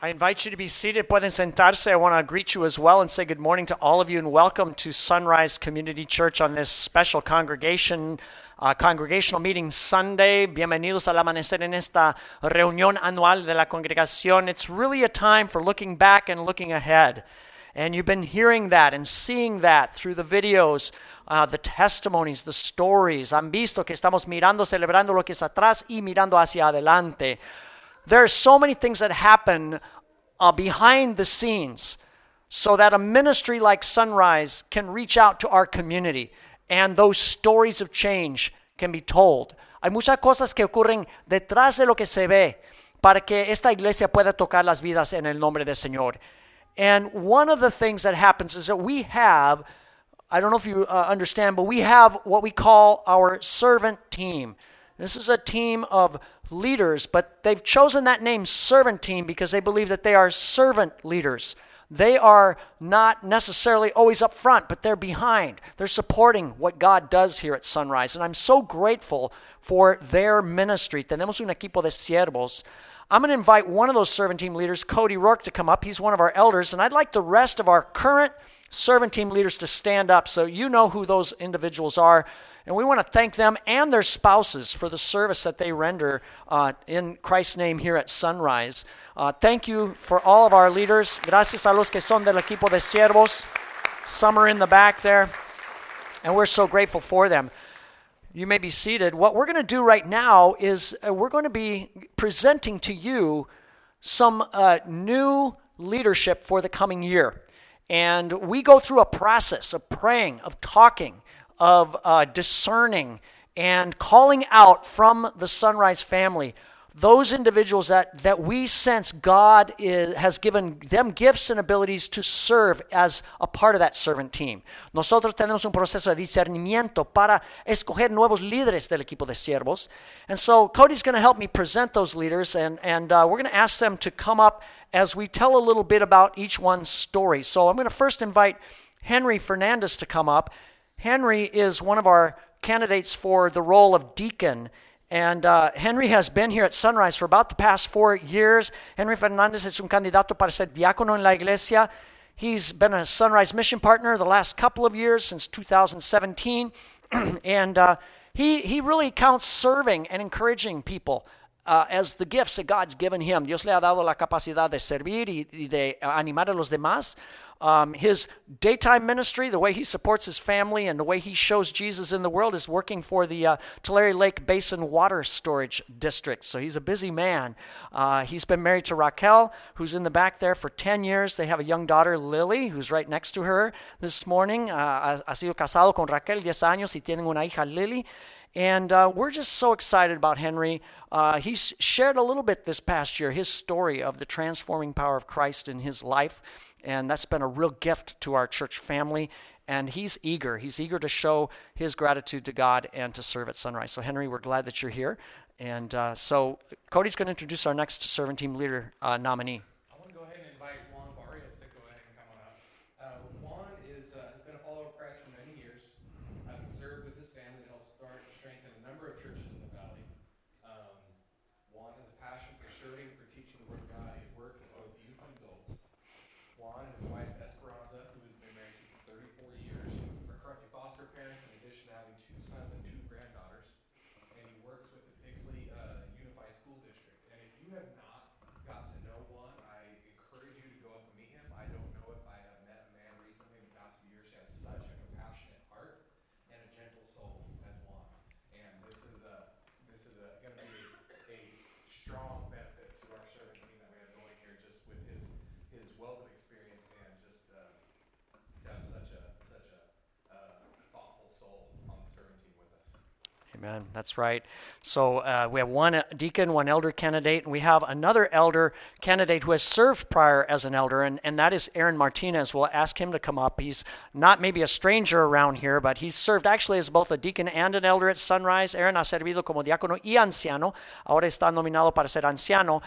I invite you to be seated. Pueden sentarse. I want to greet you as well and say good morning to all of you and welcome to Sunrise Community Church on this special congregation, uh, congregational meeting Sunday. Bienvenidos al amanecer en esta reunión anual de la congregación. It's really a time for looking back and looking ahead. And you've been hearing that and seeing that through the videos, uh, the testimonies, the stories. Han visto que estamos mirando, celebrando lo que es atrás y mirando hacia adelante. There are so many things that happen uh, behind the scenes so that a ministry like Sunrise can reach out to our community and those stories of change can be told. Hay muchas cosas que ocurren detrás de lo que se ve para que esta iglesia pueda tocar las vidas en el nombre del Señor. And one of the things that happens is that we have, I don't know if you uh, understand, but we have what we call our servant team. This is a team of leaders, but they've chosen that name servant team because they believe that they are servant leaders. They are not necessarily always up front, but they're behind. They're supporting what God does here at Sunrise. And I'm so grateful for their ministry. Tenemos un equipo de siervos. I'm going to invite one of those servant team leaders, Cody Rourke, to come up. He's one of our elders. And I'd like the rest of our current servant team leaders to stand up so you know who those individuals are. And we want to thank them and their spouses for the service that they render uh, in Christ's name here at Sunrise. Uh, thank you for all of our leaders. Gracias a los que son del equipo de siervos. Some are in the back there, and we're so grateful for them. You may be seated. What we're going to do right now is uh, we're going to be presenting to you some uh, new leadership for the coming year. And we go through a process of praying, of talking, of uh, discerning and calling out from the Sunrise family those individuals that, that we sense God is, has given them gifts and abilities to serve as a part of that servant team. Nosotros tenemos un proceso de discernimiento para escoger nuevos líderes del equipo de siervos. And so Cody's going to help me present those leaders, and, and uh, we're going to ask them to come up as we tell a little bit about each one's story. So I'm going to first invite Henry Fernandez to come up. Henry is one of our candidates for the role of deacon. And uh, Henry has been here at Sunrise for about the past four years. Henry Fernandez is un candidato para ser diácono en la iglesia. He's been a Sunrise mission partner the last couple of years, since 2017. and uh, he, he really counts serving and encouraging people uh, as the gifts that God's given him. Dios le ha dado la capacidad de servir y, y de animar a los demás. Um, his daytime ministry, the way he supports his family and the way he shows Jesus in the world, is working for the uh, Tulare Lake Basin Water Storage District. So he's a busy man. Uh, he's been married to Raquel, who's in the back there for 10 years. They have a young daughter, Lily, who's right next to her this morning. Uh, ha sido casado con Raquel 10 años y tienen una hija, Lily. And uh, we're just so excited about Henry. Uh, he's shared a little bit this past year his story of the transforming power of Christ in his life. And that's been a real gift to our church family. And he's eager. He's eager to show his gratitude to God and to serve at Sunrise. So, Henry, we're glad that you're here. And uh, so, Cody's going to introduce our next servant team leader nominee. I want to go ahead and invite Juan Varea to stick away and come on up. uh, nominee. wine Amen. That's right. So uh, we have one deacon, one elder candidate, and we have another elder candidate who has served prior as an elder, and, and that is Aaron Martinez. We'll ask him to come up. He's not maybe a stranger around here, but he's served actually as both a deacon and an elder at Sunrise. Aaron ha servido como diácono y anciano. Ahora está nominado para ser anciano.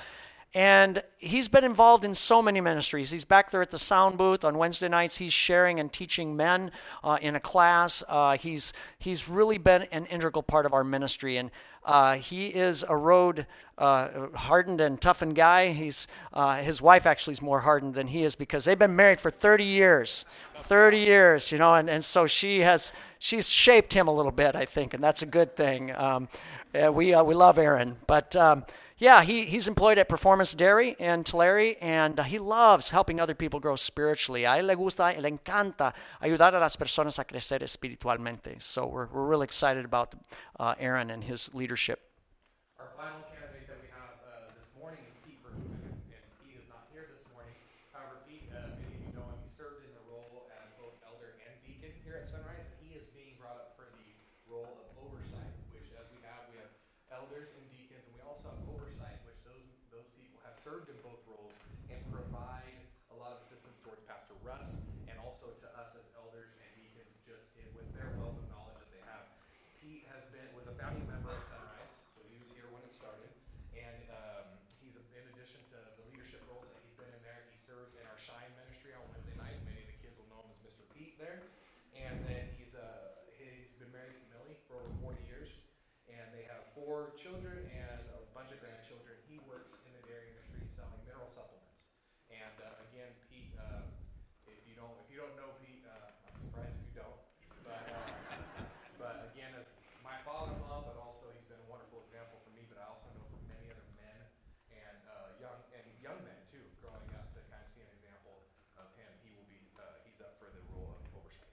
And he's been involved in so many ministries. He's back there at the sound booth on Wednesday nights. He's sharing and teaching men uh, in a class. Uh, he's he's really been an integral part of our ministry. And Uh, he is a road uh, hardened and toughened guy. He's, uh, his wife actually is more hardened than he is because they've been married for 30 years. 30 years, you know, and, and so she has, she's shaped him a little bit, I think, and that's a good thing. Um, we, uh, we love Aaron. But um, yeah, he, he's employed at Performance Dairy in Tulare, and he loves helping other people grow spiritually. A él le gusta, le encanta ayudar a las personas a crecer espiritualmente. So we're, we're really excited about uh, Aaron and his leadership. Our final candidate that we have uh, this morning is Pete Verhoeven, and Pete is not here this morning. However, Pete, uh, many of you know him, he served in the role as both elder and deacon here at Sunrise, and he is being brought up for the role of oversight, which as we have, we have elders and deacons, and we also have oversight, which those those people have served in both roles and provide a lot of assistance towards Pastor Russ and also to us as elders and deacons, just in, with their wealth of knowledge that they have. Pete has been was a founding member of Sunrise, so he was here when it started, and um, he's in addition to the leadership roles that he's been in there, he serves in our Shine ministry on Wednesday nights. Many of the kids will know him as Mr. Pete there, and then he's uh, he's been married to Millie for over 40 years, and they have four children and a bunch of grandchildren. He works in the dairy industry selling mineral supplements, and uh, again, Pete, uh, if you don't if you don't know Pete, uh, I'm surprised if you don't, but. Uh, but again, as my father-in-law, but also he's been a wonderful example for me. But I also know from many other men and uh, young and young men too, growing up to kind of see an example of him. He will be uh, he's up for the role of oversight.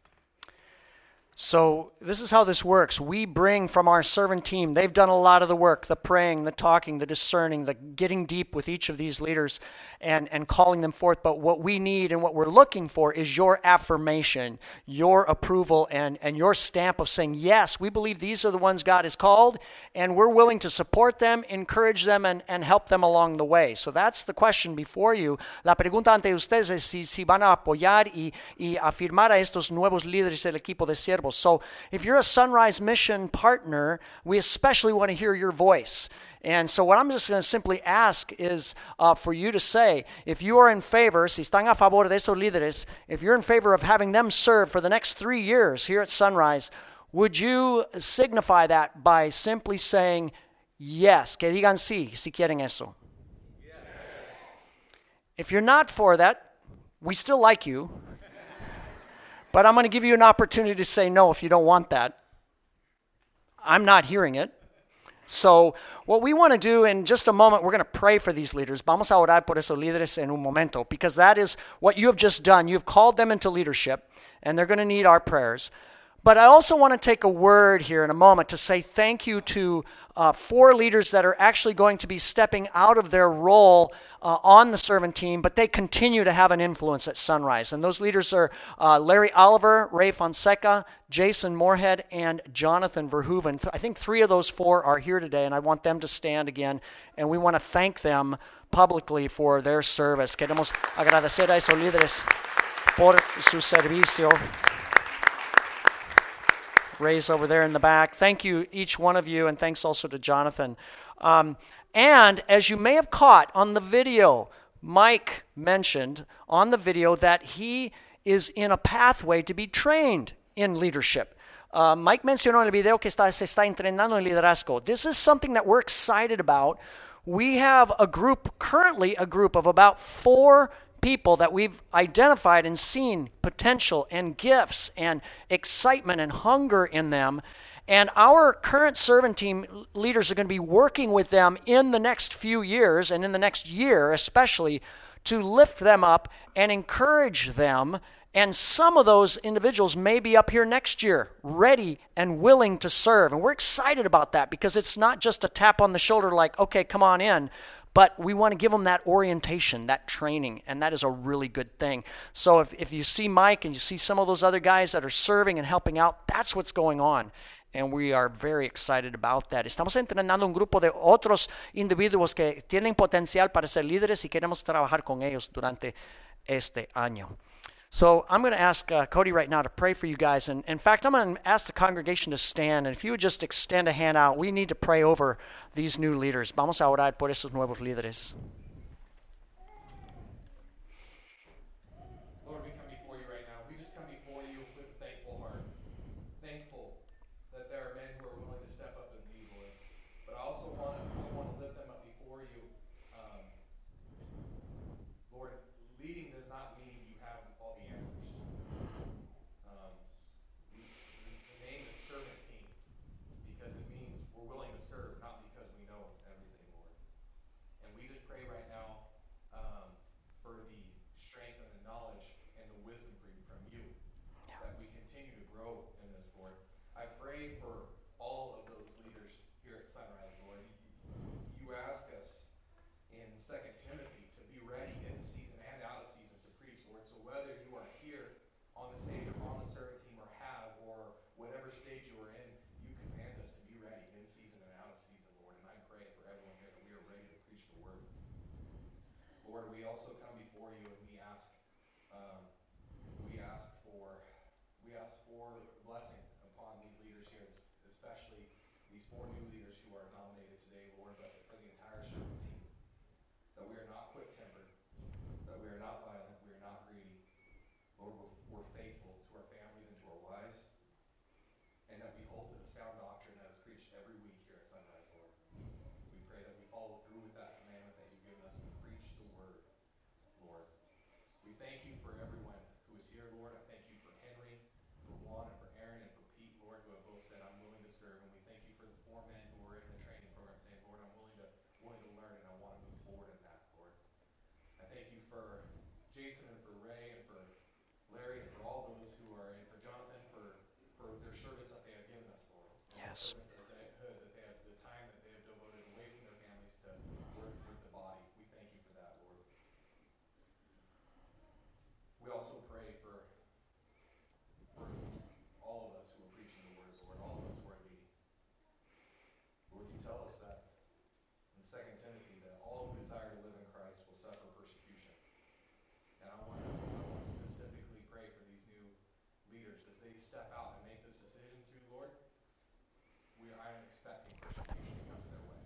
So, this is how this works. We bring from our servant team, they've done a lot of the work the praying, the talking, the discerning, the getting deep with each of these leaders and, and calling them forth. But what we need and what we're looking for is your affirmation, your approval, and, and your stamp of saying, yes, we believe these are the ones God has called, and we're willing to support them, encourage them, and, and help them along the way. So, that's the question before you. La pregunta ante ustedes es si, si van a apoyar y, y afirmar a estos nuevos líderes del equipo de siervos. So, if you're a Sunrise Mission partner, we especially want to hear your voice. And so, what I'm just going to simply ask is uh, for you to say, if you are in favor, si están a favor de esos líderes, if you're in favor of having them serve for the next three years here at Sunrise, would you signify that by simply saying yes? Que digan sí, si quieren eso. If you're not for that, we still like you. But I'm going to give you an opportunity to say no if you don't want that. I'm not hearing it. So, what we want to do in just a moment, we're going to pray for these leaders. Vamos a orar por esos líderes en un momento, because that is what you have just done. You've called them into leadership, and they're going to need our prayers. But I also want to take a word here in a moment to say thank you to uh, four leaders that are actually going to be stepping out of their role uh, on the servant team, but they continue to have an influence at Sunrise. And those leaders are uh, Larry Oliver, Ray Fonseca, Jason Moorhead, and Jonathan Verhoeven. I think three of those four are here today, and I want them to stand again. And we want to thank them publicly for their service. Queremos agradecer a esos líderes por su servicio. Ray's over there in the back. Thank you, each one of you, and thanks also to Jonathan. Um, and as you may have caught on the video, Mike mentioned on the video that he is in a pathway to be trained in leadership. Uh, Mike mencionó en el video que está, se está entrenando en liderazgo. This is something that we're excited about. We have a group, currently a group of about four people that we've identified and seen potential and gifts and excitement and hunger in them. And our current servant team leaders are going to be working with them in the next few years and in the next year, especially, to lift them up and encourage them. And some of those individuals may be up here next year, ready and willing to serve. And we're excited about that because it's not just a tap on the shoulder like, okay, come on in, but we want to give them that orientation, that training, and that is a really good thing. So if, if you see Mike and you see some of those other guys that are serving and helping out, that's what's going on. And we are very excited about that. Estamos entrenando un grupo de otros individuos que tienen potencial para ser líderes y queremos trabajar con ellos durante este año. So I'm going to ask uh, Cody right now to pray for you guys. And in fact, I'm going to ask the congregation to stand. And if you would just extend a hand out, we need to pray over these new leaders. Vamos a orar por esos nuevos líderes. Lord, we come before you right now. We just come before you with a thankful heart. Thankful that there are men who are willing to step up and lead, Lord. wisdom from, from you. That we continue to grow in this, Lord. I pray for all of those leaders here at Sunrise, Lord. You ask us in 2 Timothy to be ready in season and out of season to preach, Lord. So whether you are here on the stage or on the servant team or have or whatever stage you are in, you command us to be ready in season and out of season, Lord. And I pray for everyone here that we are ready to preach the word. Lord, we also come before you and we ask, um, we ask for, we ask for blessing upon these leaders here, especially these four new leaders who are nominated today, Lord, but for the entire servant team. That we are not quick-tempered, that we are not violent, we are not greedy. Lord, we're, we're faithful to our families and to our wives, and that we hold to the sound doctrine that is preached every week here at Sunrise, Lord. We pray that we follow through with that commandment that you've given us to preach the word, Lord. We thank you for everyone who is here, Lord. I thank you for Henry, for Juan, and for Aaron, and for Pete, Lord, who have both said, Serve. And we thank you for the four men who were in the training program saying, Lord, I'm willing to willing to learn and I want to move forward in that, Lord. I thank you for Jason and for Ray and for Larry and for all those who are in, for Jonathan, for, for their service that they have given us, Lord. And the Yes. servant That they, that they have, the time that they have devoted away from their families to work with the body. We thank you for that, Lord. We also pray for, for all of us who are preaching the word, Lord, all of us who are leading. Lord, you tell us that in 2 Timothy that all who desire to live in Christ will suffer persecution. And I want to, I want to specifically pray for these new leaders as they step out and make this decision to, Lord. We I am expecting persecution to come their way.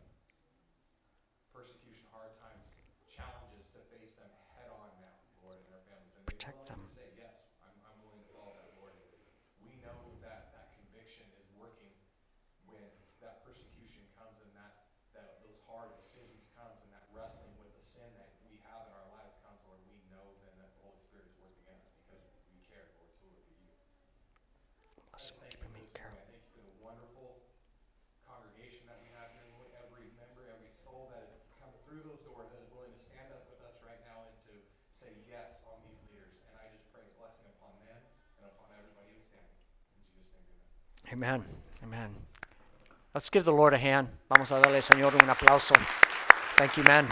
Persecution, hard times, challenges to face them head on now, Lord, and their families. And Protect they're willing them. to say, yes, I'm, I'm willing to follow that, Lord. We know that that conviction is working when that persecution comes and that, that those hard decisions comes and that wrestling with the sin that we have in our lives comes, Lord, we know then that the Holy Spirit is working in us because we care, Lord, to look at you. I Bless just them, thank keep you them in for this care. morning. I thank you for the wonderful congregation that we have here, Lord. Every member, every soul that has come through those doors that is willing to stand up with us right now and to say yes on these leaders. And I just pray a blessing upon them and upon everybody who's standing. In Jesus' name, amen. Amen. Amen. Let's give the Lord a hand. Vamos a darle, Señor, un aplauso. Thank you, man.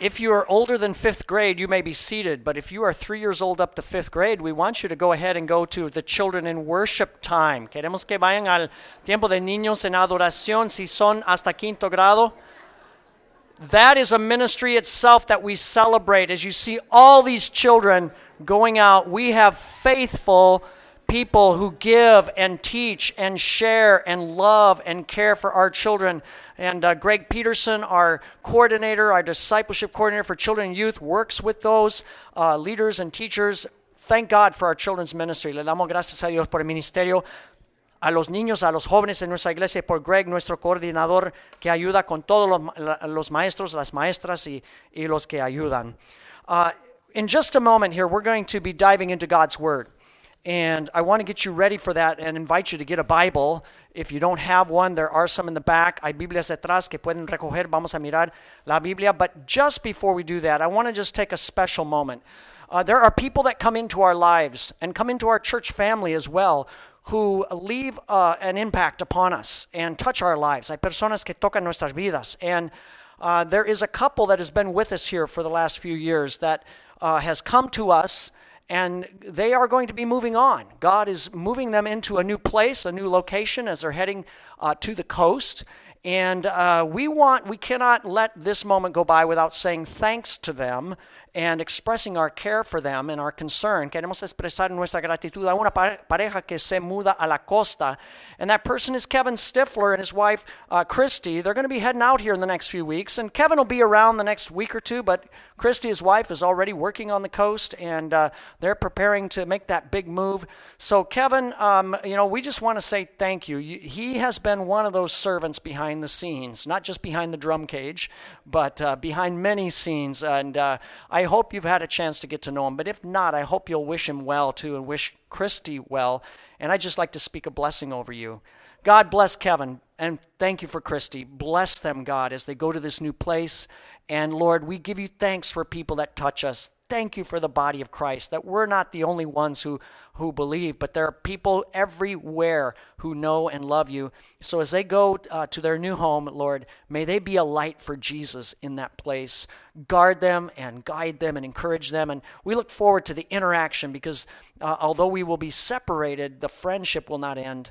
If you are older than fifth grade, you may be seated. But if you are three years old up to fifth grade, we want you to go ahead and go to the children in worship time. Queremos que vayan al tiempo de niños en adoración si son hasta quinto grado. That is a ministry itself that we celebrate. As you see all these children going out, we have faithful people who give and teach and share and love and care for our children. And uh, Greg Peterson, our coordinator, our discipleship coordinator for children and youth, works with those uh, leaders and teachers. Thank God for our children's ministry. Le damos gracias a Dios por el ministerio a los niños, a los jóvenes en nuestra iglesia, por Greg, nuestro coordinador, que ayuda con todos los, los maestros, las maestras y, y los que ayudan. Uh, in just a moment here, we're going to be diving into God's Word. And I want to get you ready for that and invite you to get a Bible. If you don't have one, there are some in the back. Hay Biblias detrás que pueden recoger. Vamos a mirar la Biblia. But just before we do that, I want to just take a special moment. Uh, there are people that come into our lives and come into our church family as well who leave uh, an impact upon us and touch our lives. Hay personas que tocan nuestras vidas. And uh, there is a couple that has been with us here for the last few years that uh, has come to us and they are going to be moving on. God is moving them into a new place, a new location as they're heading uh, to the coast. And uh, we want, we cannot let this moment go by without saying thanks to them and expressing our care for them and our concern. Queremos expresar nuestra gratitud a una pareja que se muda a la costa. And that person is Kevin Stifler and his wife, uh, Christy. They're going to be heading out here in the next few weeks. And Kevin will be around the next week or two, but Christy, his wife, is already working on the coast and uh, they're preparing to make that big move. So, Kevin, um, you know, we just want to say thank you. you. He has been one of those servants behind the scenes, not just behind the drum cage, but uh, behind many scenes. And uh, I hope you've had a chance to get to know him. But if not, I hope you'll wish him well too and wish Christy well. And I'd just like to speak a blessing over you. God bless Kevin and thank you for Christy. Bless them, God, as they go to this new place. And Lord, we give you thanks for people that touch us. Thank you for the body of Christ, that we're not the only ones who, who believe, but there are people everywhere who know and love you. So as they go uh, to their new home, Lord, may they be a light for Jesus in that place. Guard them and guide them and encourage them. And we look forward to the interaction because uh, although we will be separated, the friendship will not end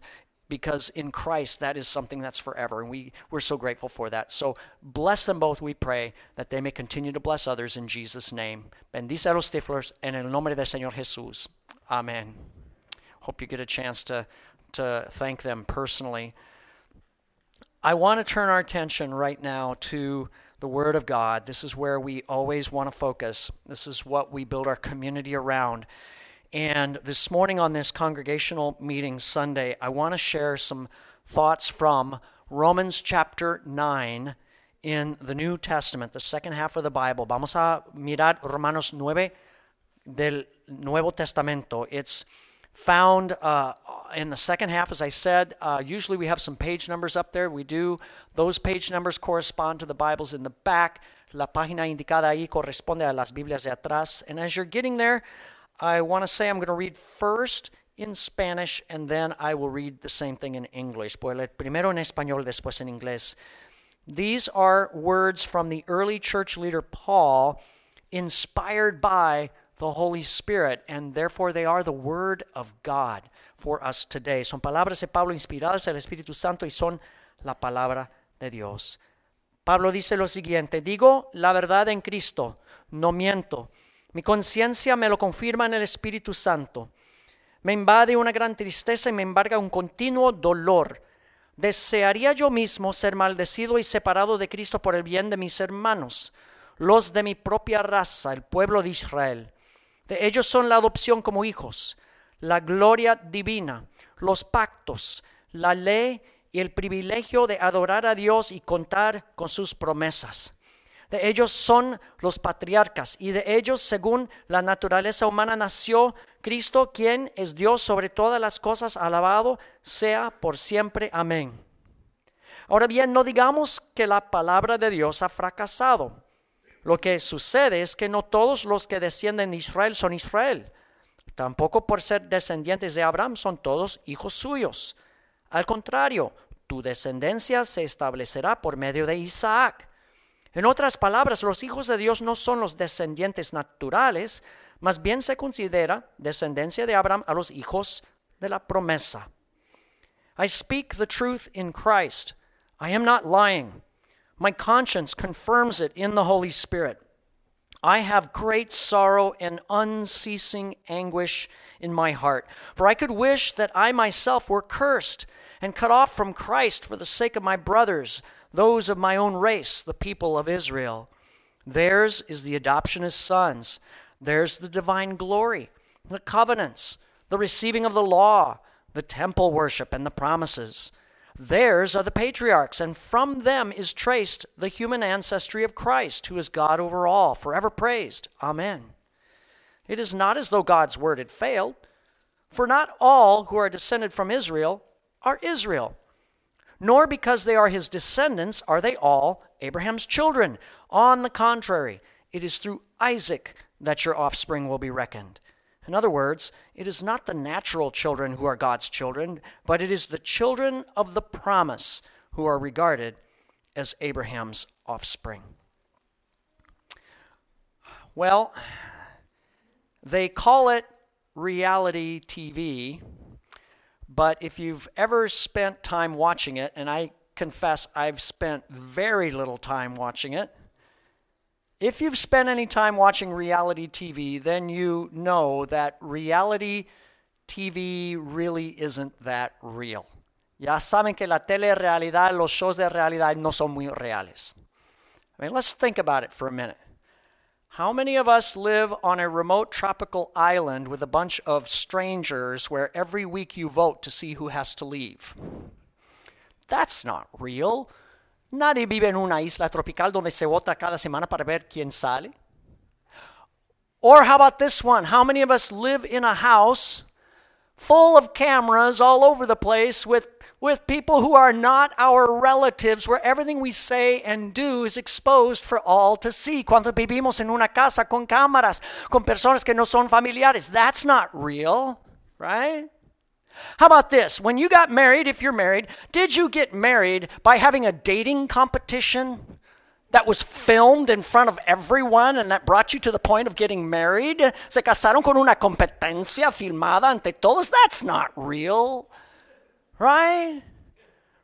because in Christ that is something that's forever and we, we're so grateful for that. So bless them both, we pray, that they may continue to bless others in Jesus' name. Bendice a los Stiflers en el nombre del Señor Jesús. Amen. Hope you get a chance to, to thank them personally. I want to turn our attention right now to the Word of God. This is where we always want to focus. This is what we build our community around. And this morning on this congregational meeting Sunday, I want to share some thoughts from Romans chapter 9 in the New Testament, the second half of the Bible. Vamos a mirar Romanos 9 del Nuevo Testamento. It's found uh, in the second half, as I said. Uh, usually we have some page numbers up there. We do. Those page numbers correspond to the Bibles in the back. La página indicada ahí corresponde a las Biblias de atrás. And as you're getting there, I want to say I'm going to read first in Spanish and then I will read the same thing in English. Voy a leer primero en español, después en inglés. These are words from the early church leader Paul, inspired by the Holy Spirit, and therefore they are the Word of God for us today. Son palabras de Pablo inspiradas del Espíritu Santo y son la palabra de Dios. Pablo dice lo siguiente, digo la verdad en Cristo, no miento. Mi conciencia me lo confirma en el Espíritu Santo. Me invade una gran tristeza y me embarga un continuo dolor. Desearía yo mismo ser maldecido y separado de Cristo por el bien de mis hermanos, los de mi propia raza, el pueblo de Israel. De ellos son la adopción como hijos, la gloria divina, los pactos, la ley y el privilegio de adorar a Dios y contar con sus promesas. De ellos son los patriarcas y de ellos, según la naturaleza humana, nació Cristo, quien es Dios sobre todas las cosas, alabado sea por siempre. Amén. Ahora bien, no digamos que la palabra de Dios ha fracasado. Lo que sucede es que no todos los que descienden de Israel son Israel. Tampoco por ser descendientes de Abraham son todos hijos suyos. Al contrario, tu descendencia se establecerá por medio de Isaac. En otras palabras, los hijos de Dios no son los descendientes naturales, más bien se considera descendencia de Abraham a los hijos de la promesa. I speak the truth in Christ. I am not lying. My conscience confirms it in the Holy Spirit. I have great sorrow and unceasing anguish in my heart, for I could wish that I myself were cursed and cut off from Christ for the sake of my brothers those of my own race, the people of Israel. Theirs is the adoption as sons. Theirs the divine glory, the covenants, the receiving of the law, the temple worship, and the promises. Theirs are the patriarchs, and from them is traced the human ancestry of Christ, who is God over all, forever praised. Amen. It is not as though God's word had failed, for not all who are descended from Israel are Israel nor because they are his descendants are they all Abraham's children. On the contrary, it is through Isaac that your offspring will be reckoned. In other words, it is not the natural children who are God's children, but it is the children of the promise who are regarded as Abraham's offspring. Well, they call it reality TV but if you've ever spent time watching it, and I confess I've spent very little time watching it, if you've spent any time watching reality TV, then you know that reality TV really isn't that real. Ya saben que la tele-realidad, los shows de realidad no son muy reales. I mean, let's think about it for a minute. How many of us live on a remote tropical island with a bunch of strangers where every week you vote to see who has to leave? That's not real. Nadie vive en una isla tropical donde se vota cada semana para ver quién sale. Or how about this one? How many of us live in a house full of cameras all over the place with with people who are not our relatives, where everything we say and do is exposed for all to see. Cuando vivimos en una casa con cámaras, con personas que no son familiares, that's not real, right? How about this? When you got married, if you're married, did you get married by having a dating competition? that was filmed in front of everyone and that brought you to the point of getting married? Se casaron con una competencia filmada ante todos? That's not real. Right?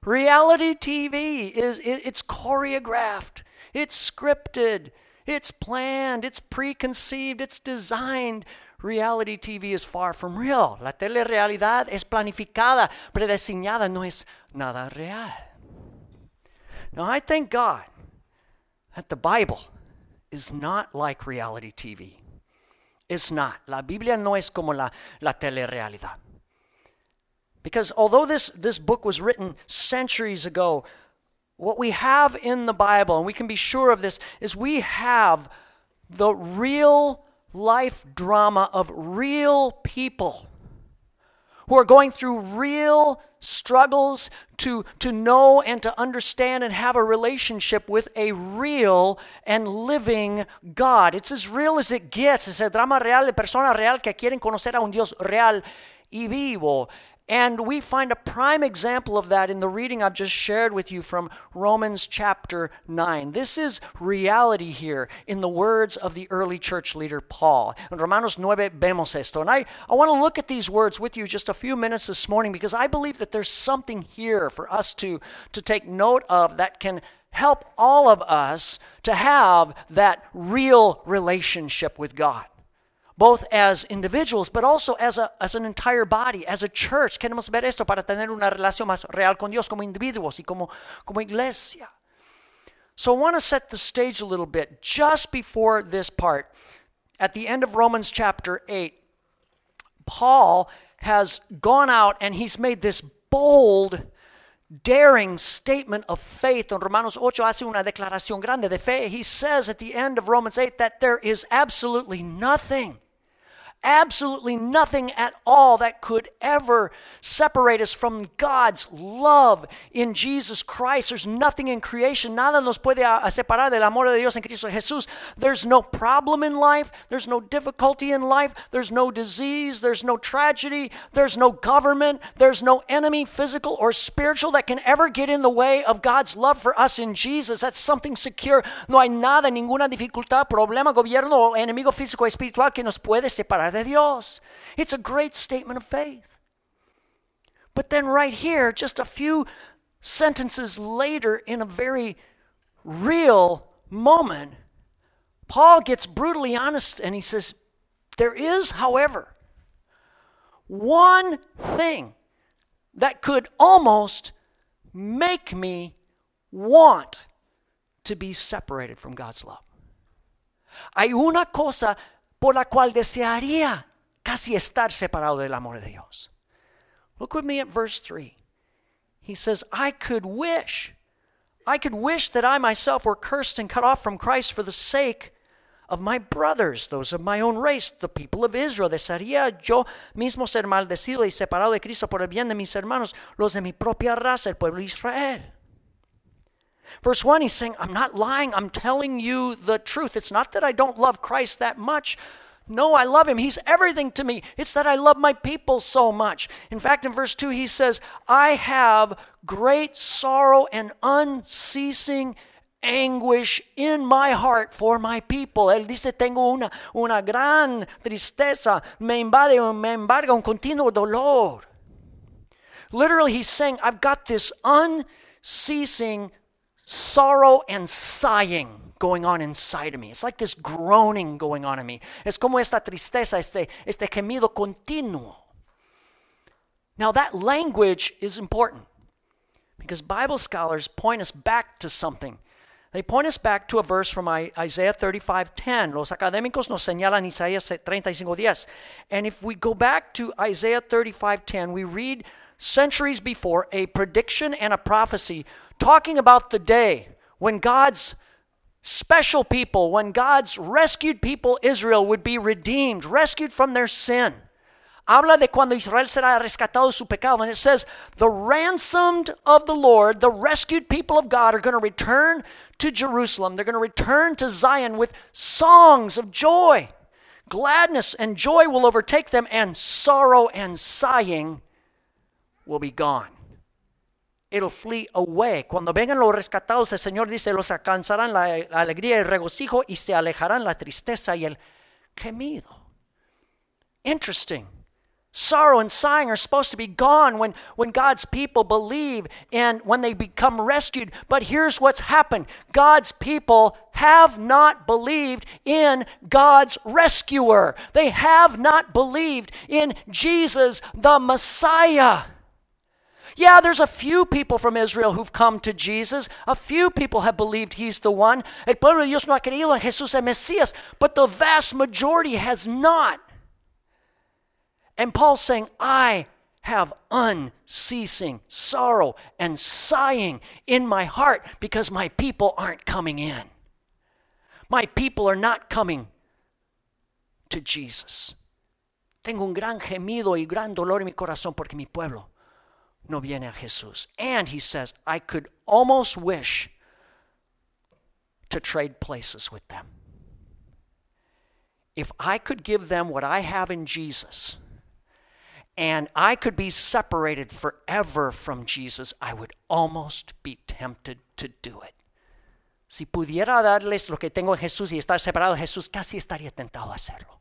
Reality TV is it's choreographed, it's scripted, it's planned, it's preconceived, it's designed. Reality TV is far from real. La telerealidad es planificada, predesignada, no es nada real. Now, I thank God that the Bible is not like reality TV. It's not. La Biblia no es como la, la telerealidad. Because although this, this book was written centuries ago, what we have in the Bible, and we can be sure of this, is we have the real life drama of real people who are going through real struggles to, to know and to understand and have a relationship with a real and living God. It's as real as it gets. Es el drama real de personas real que quieren conocer a un Dios real y vivo. And we find a prime example of that in the reading I've just shared with you from Romans chapter 9. This is reality here in the words of the early church leader Paul. In Romanos 9 vemos esto. And I, I want to look at these words with you just a few minutes this morning because I believe that there's something here for us to, to take note of that can help all of us to have that real relationship with God both as individuals, but also as, a, as an entire body, as a church. Queremos ver esto para tener una relación más real con Dios como individuos y como, como iglesia. So I want to set the stage a little bit just before this part. At the end of Romans chapter 8, Paul has gone out and he's made this bold, daring statement of faith. En Romanos 8 hace una declaración grande de fe. He says at the end of Romans 8 that there is absolutely nothing absolutely nothing at all that could ever separate us from God's love in Jesus Christ. There's nothing in creation, nada nos puede separar del amor de Dios en Cristo Jesús. There's no problem in life, there's no difficulty in life, there's no disease, there's no tragedy, there's no government, there's no enemy, physical or spiritual, that can ever get in the way of God's love for us in Jesus. That's something secure. No hay nada, ninguna dificultad, problema, gobierno enemigo físico espiritual que nos puede separar de Dios. It's a great statement of faith. But then, right here, just a few sentences later, in a very real moment, Paul gets brutally honest and he says, There is, however, one thing that could almost make me want to be separated from God's love. Hay una cosa por la cual desearía casi estar separado del amor de Dios. Look with me at verse 3. He says, I could wish, I could wish that I myself were cursed and cut off from Christ for the sake of my brothers, those of my own race, the people of Israel. Desearía yo mismo ser maldecido y separado de Cristo por el bien de mis hermanos, los de mi propia raza, el pueblo de Israel. Verse 1, he's saying, I'm not lying. I'm telling you the truth. It's not that I don't love Christ that much. No, I love him. He's everything to me. It's that I love my people so much. In fact, in verse 2, he says, I have great sorrow and unceasing anguish in my heart for my people. Él dice, tengo una, una gran tristeza, me invade, me embarga un continuo dolor. Literally, he's saying, I've got this unceasing sorrow and sighing going on inside of me. It's like this groaning going on in me. Es como esta tristeza, este, este gemido continuo. Now, that language is important because Bible scholars point us back to something. They point us back to a verse from Isaiah 35:10. Los académicos nos señalan Isaías 35:10. And if we go back to Isaiah 35:10, we read centuries before a prediction and a prophecy talking about the day when God's special people, when God's rescued people, Israel, would be redeemed, rescued from their sin. habla de cuando Israel será rescatado su pecado. And it says, the ransomed of the Lord, the rescued people of God, are going to return to Jerusalem. They're going to return to Zion with songs of joy. Gladness and joy will overtake them, and sorrow and sighing will be gone. It'll flee away. Cuando vengan los rescatados, el Señor dice, los alcanzarán la, la alegría y el regocijo y se alejarán la tristeza y el gemido. Interesting. Sorrow and sighing are supposed to be gone when, when God's people believe and when they become rescued. But here's what's happened God's people have not believed in God's rescuer, they have not believed in Jesus the Messiah. Yeah, there's a few people from Israel who've come to Jesus. A few people have believed he's the one. El pueblo de Dios no ha creído en Jesús el Mesías, but the vast majority has not. And Paul's saying, I have unceasing sorrow and sighing in my heart because my people aren't coming in. My people are not coming to Jesus. Tengo un gran gemido y gran dolor en mi corazón porque mi pueblo no viene a Jesús. And he says, I could almost wish to trade places with them. If I could give them what I have in Jesus, and I could be separated forever from Jesus, I would almost be tempted to do it. Si pudiera darles lo que tengo en Jesús y estar separado de Jesús, casi estaría tentado a hacerlo.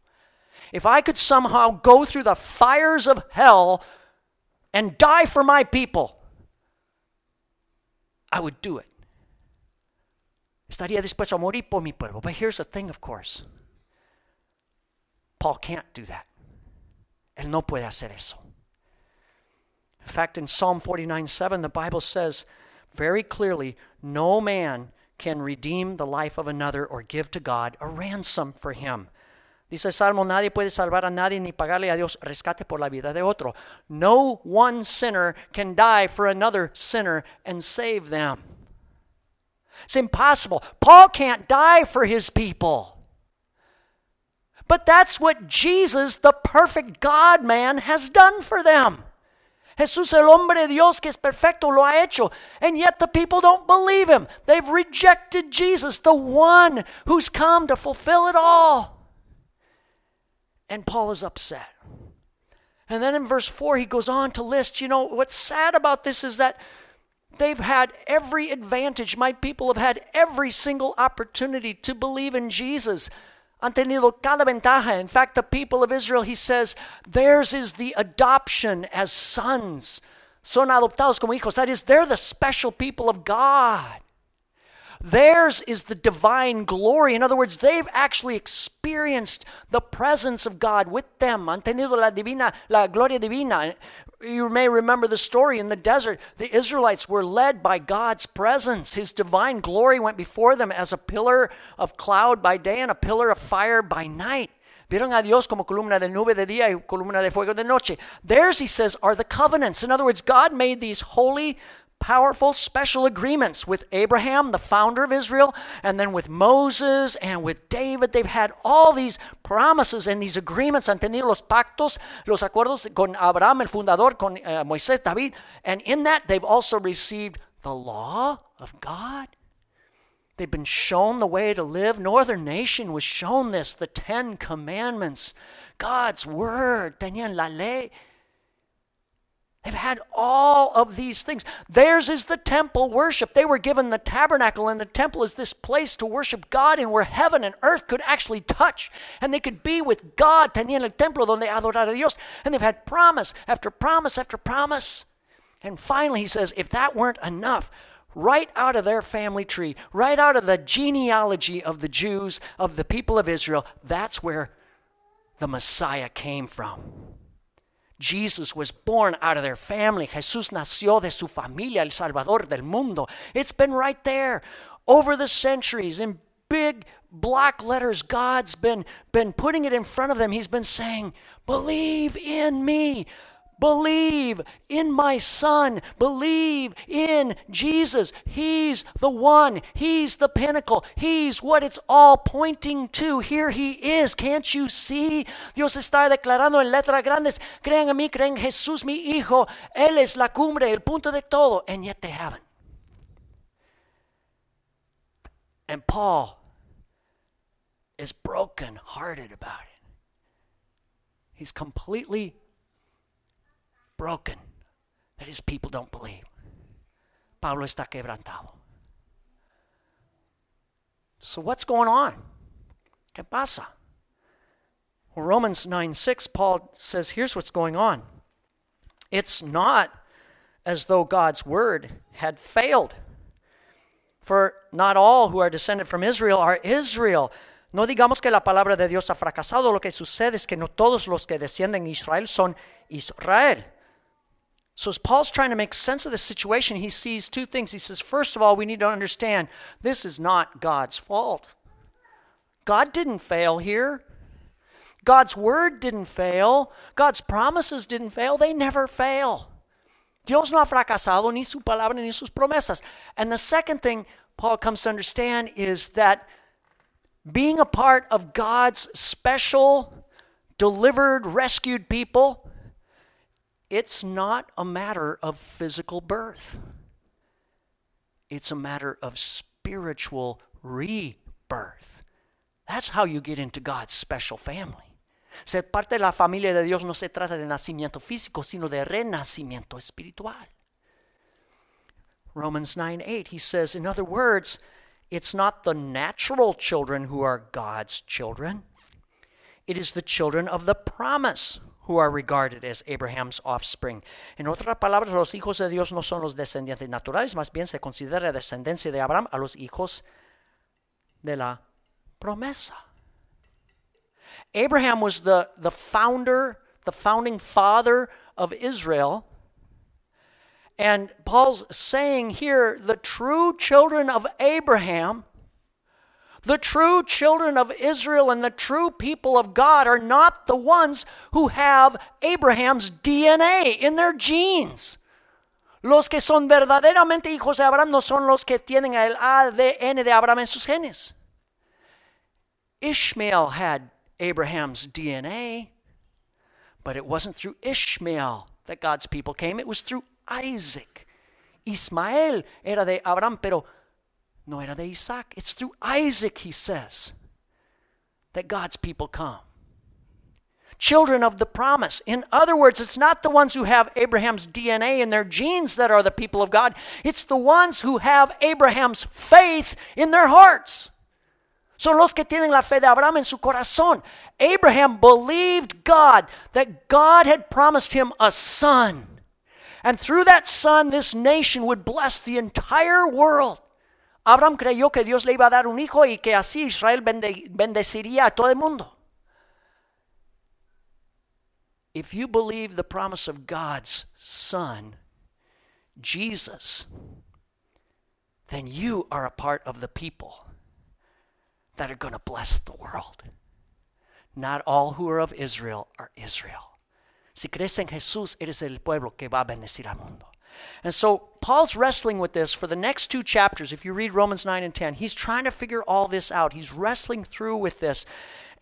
If I could somehow go through the fires of hell and die for my people, I would do it. Estaría dispuesto a morir por mi pueblo. But here's the thing, of course Paul can't do that. Él no puede hacer eso. In fact, in Psalm 49 7, the Bible says very clearly no man can redeem the life of another or give to God a ransom for him. Dice Salmo, nadie puede salvar a nadie ni pagarle a Dios rescate por la vida de otro. No one sinner can die for another sinner and save them. It's impossible. Paul can't die for his people. But that's what Jesus, the perfect God man, has done for them. Jesús, el hombre de Dios que es perfecto, lo ha hecho. And yet the people don't believe him. They've rejected Jesus, the one who's come to fulfill it all. And Paul is upset. And then in verse 4, he goes on to list, you know, what's sad about this is that they've had every advantage. My people have had every single opportunity to believe in Jesus han tenido cada ventaja. In fact, the people of Israel, he says, theirs is the adoption as sons. Son adoptados como hijos. That is, they're the special people of God. Theirs is the divine glory. In other words, they've actually experienced the presence of God with them. Han tenido la divina, la gloria divina. You may remember the story in the desert. The Israelites were led by God's presence. His divine glory went before them as a pillar of cloud by day and a pillar of fire by night. Vieron a Dios como columna de nube de día y columna de fuego de noche. Theirs, he says, are the covenants. In other words, God made these holy powerful special agreements with Abraham, the founder of Israel, and then with Moses and with David. They've had all these promises and these agreements. Han tenido los pactos, los acuerdos con Abraham, el fundador, con uh, Moisés, David. And in that, they've also received the law of God. They've been shown the way to live. Northern nation was shown this, the Ten Commandments, God's Word, tenían la ley. They've had all of these things. Theirs is the temple worship. They were given the tabernacle, and the temple is this place to worship God in where heaven and earth could actually touch. And they could be with God. Tenían el templo donde adorar a Dios. And they've had promise after promise after promise. And finally, he says, if that weren't enough, right out of their family tree, right out of the genealogy of the Jews, of the people of Israel, that's where the Messiah came from. Jesus was born out of their family. Jesús nació de su familia, el Salvador del mundo. It's been right there over the centuries in big black letters. God's been, been putting it in front of them. He's been saying, Believe in me. Believe in my son. Believe in Jesus. He's the one. He's the pinnacle. He's what it's all pointing to. Here he is. Can't you see? Dios está declarando en letras grandes, crean en mí, crean Jesús mi hijo. Él es la cumbre, el punto de todo. And yet they haven't. And Paul is broken hearted about it. He's completely broken that his people don't believe. Pablo está quebrantado. So, what's going on? ¿Qué pasa? Well, Romans 9 6, Paul says, here's what's going on. It's not as though God's word had failed. For not all who are descended from Israel are Israel. No digamos que la palabra de Dios ha fracasado. Lo que sucede es que no todos los que descienden de Israel son Israel. So, as Paul's trying to make sense of the situation, he sees two things. He says, first of all, we need to understand this is not God's fault. God didn't fail here. God's word didn't fail. God's promises didn't fail. They never fail. Dios no ha fracasado ni su palabra ni sus promesas. And the second thing Paul comes to understand is that being a part of God's special, delivered, rescued people it's not a matter of physical birth, it's a matter of spiritual rebirth. That's how you get into God's special family. Ser parte de la familia de Dios no se trata de nacimiento físico, sino de renacimiento espiritual. Romans 9 8, he says, in other words, it's not the natural children who are God's children, it is the children of the promise who are regarded as Abraham's offspring. En otras palabras, los hijos de Dios no son los descendientes naturales, más bien se considera descendencia de Abraham a los hijos de la promesa. Abraham was the, the founder, the founding father of Israel. And Paul's saying here the true children of Abraham the true children of Israel and the true people of God are not the ones who have Abraham's DNA in their genes. Los que son verdaderamente hijos de Abraham no son los que tienen el ADN de Abraham en sus genes. Ishmael had Abraham's DNA, but it wasn't through Ishmael that God's people came, it was through Isaac. Ismael era de Abraham, pero no era de Isaac. It's through Isaac, he says, that God's people come. Children of the promise. In other words, it's not the ones who have Abraham's DNA in their genes that are the people of God, it's the ones who have Abraham's faith in their hearts. Son los que tienen la fe de Abraham en su corazón. Abraham believed God that God had promised him a son. And through that son, this nation would bless the entire world. Abraham creyó que Dios le iba a dar un hijo y que así Israel bendeciría a todo el mundo. If you believe the promise of God's Son, Jesus, then you are a part of the people that are going to bless the world. Not all who are of Israel are Israel. Si crees en Jesús, eres el pueblo que va a bendecir al mundo. And so Paul's wrestling with this for the next two chapters. If you read Romans 9 and 10, he's trying to figure all this out. He's wrestling through with this.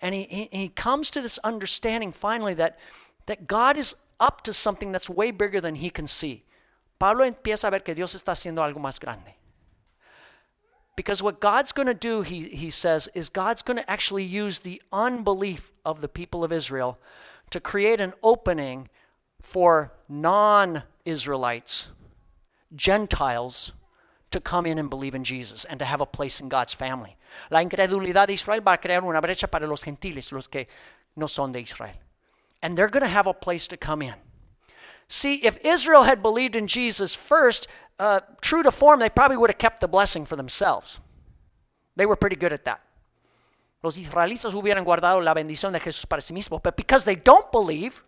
And he, he, he comes to this understanding finally that, that God is up to something that's way bigger than he can see. Pablo empieza a ver que Dios está haciendo algo más grande. Because what God's going to do, he, he says, is God's going to actually use the unbelief of the people of Israel to create an opening for non Israelites, Gentiles, to come in and believe in Jesus and to have a place in God's family. La incredulidad de Israel va a crear una brecha para los gentiles, los que no son de Israel. And they're going to have a place to come in. See, if Israel had believed in Jesus first, uh, true to form, they probably would have kept the blessing for themselves. They were pretty good at that. Los israelitas hubieran guardado la bendición de Jesús para sí mismos. But because they don't believe,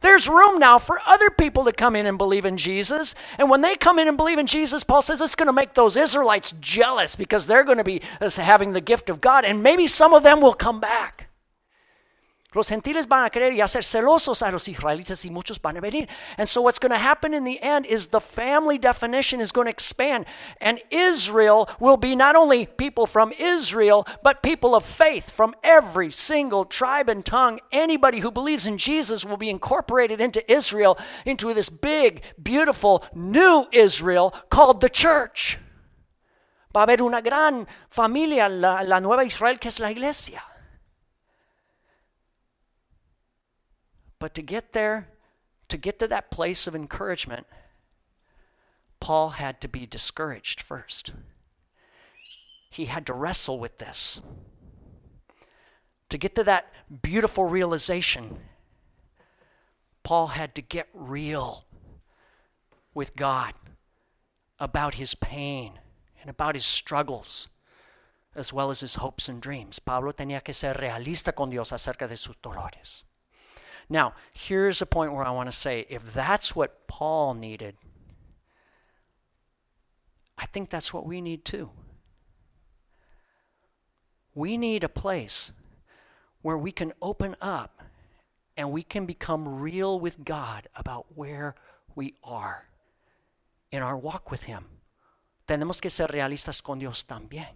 there's room now for other people to come in and believe in Jesus. And when they come in and believe in Jesus, Paul says it's going to make those Israelites jealous because they're going to be having the gift of God. And maybe some of them will come back. Los gentiles van a querer y hacer celosos a los israelitas y muchos van a venir. And so what's going to happen in the end is the family definition is going to expand and Israel will be not only people from Israel but people of faith from every single tribe and tongue. Anybody who believes in Jesus will be incorporated into Israel into this big, beautiful new Israel called the church. Va a haber una gran familia, la, la nueva Israel que es la iglesia. But to get there, to get to that place of encouragement, Paul had to be discouraged first. He had to wrestle with this. To get to that beautiful realization, Paul had to get real with God about his pain and about his struggles, as well as his hopes and dreams. Pablo tenía que ser realista con Dios acerca de sus dolores. Now, here's a point where I want to say if that's what Paul needed, I think that's what we need too. We need a place where we can open up and we can become real with God about where we are in our walk with Him. Tenemos que ser realistas con Dios también.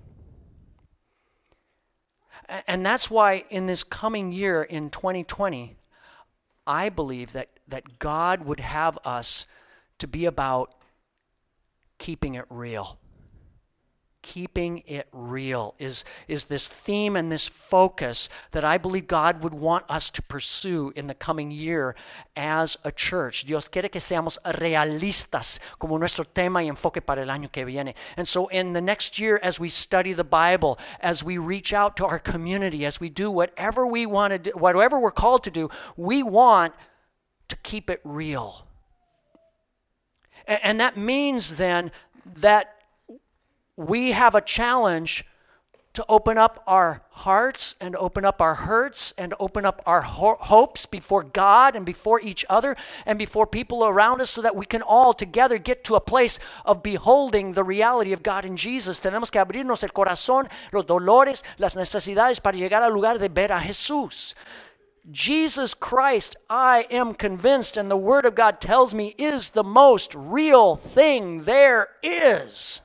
And that's why in this coming year in 2020, I believe that, that God would have us to be about keeping it real. Keeping it real is, is this theme and this focus that I believe God would want us to pursue in the coming year as a church. Dios quiere que seamos realistas como nuestro tema y enfoque para el año que viene. And so, in the next year, as we study the Bible, as we reach out to our community, as we do whatever we want to do, whatever we're called to do, we want to keep it real. And, and that means then that we have a challenge to open up our hearts and open up our hurts and open up our ho- hopes before God and before each other and before people around us so that we can all together get to a place of beholding the reality of God in Jesus. Tenemos que abrirnos el corazón, los dolores, las necesidades para llegar al lugar de ver a Jesús. Jesus Christ, I am convinced, and the Word of God tells me, is the most real thing there is.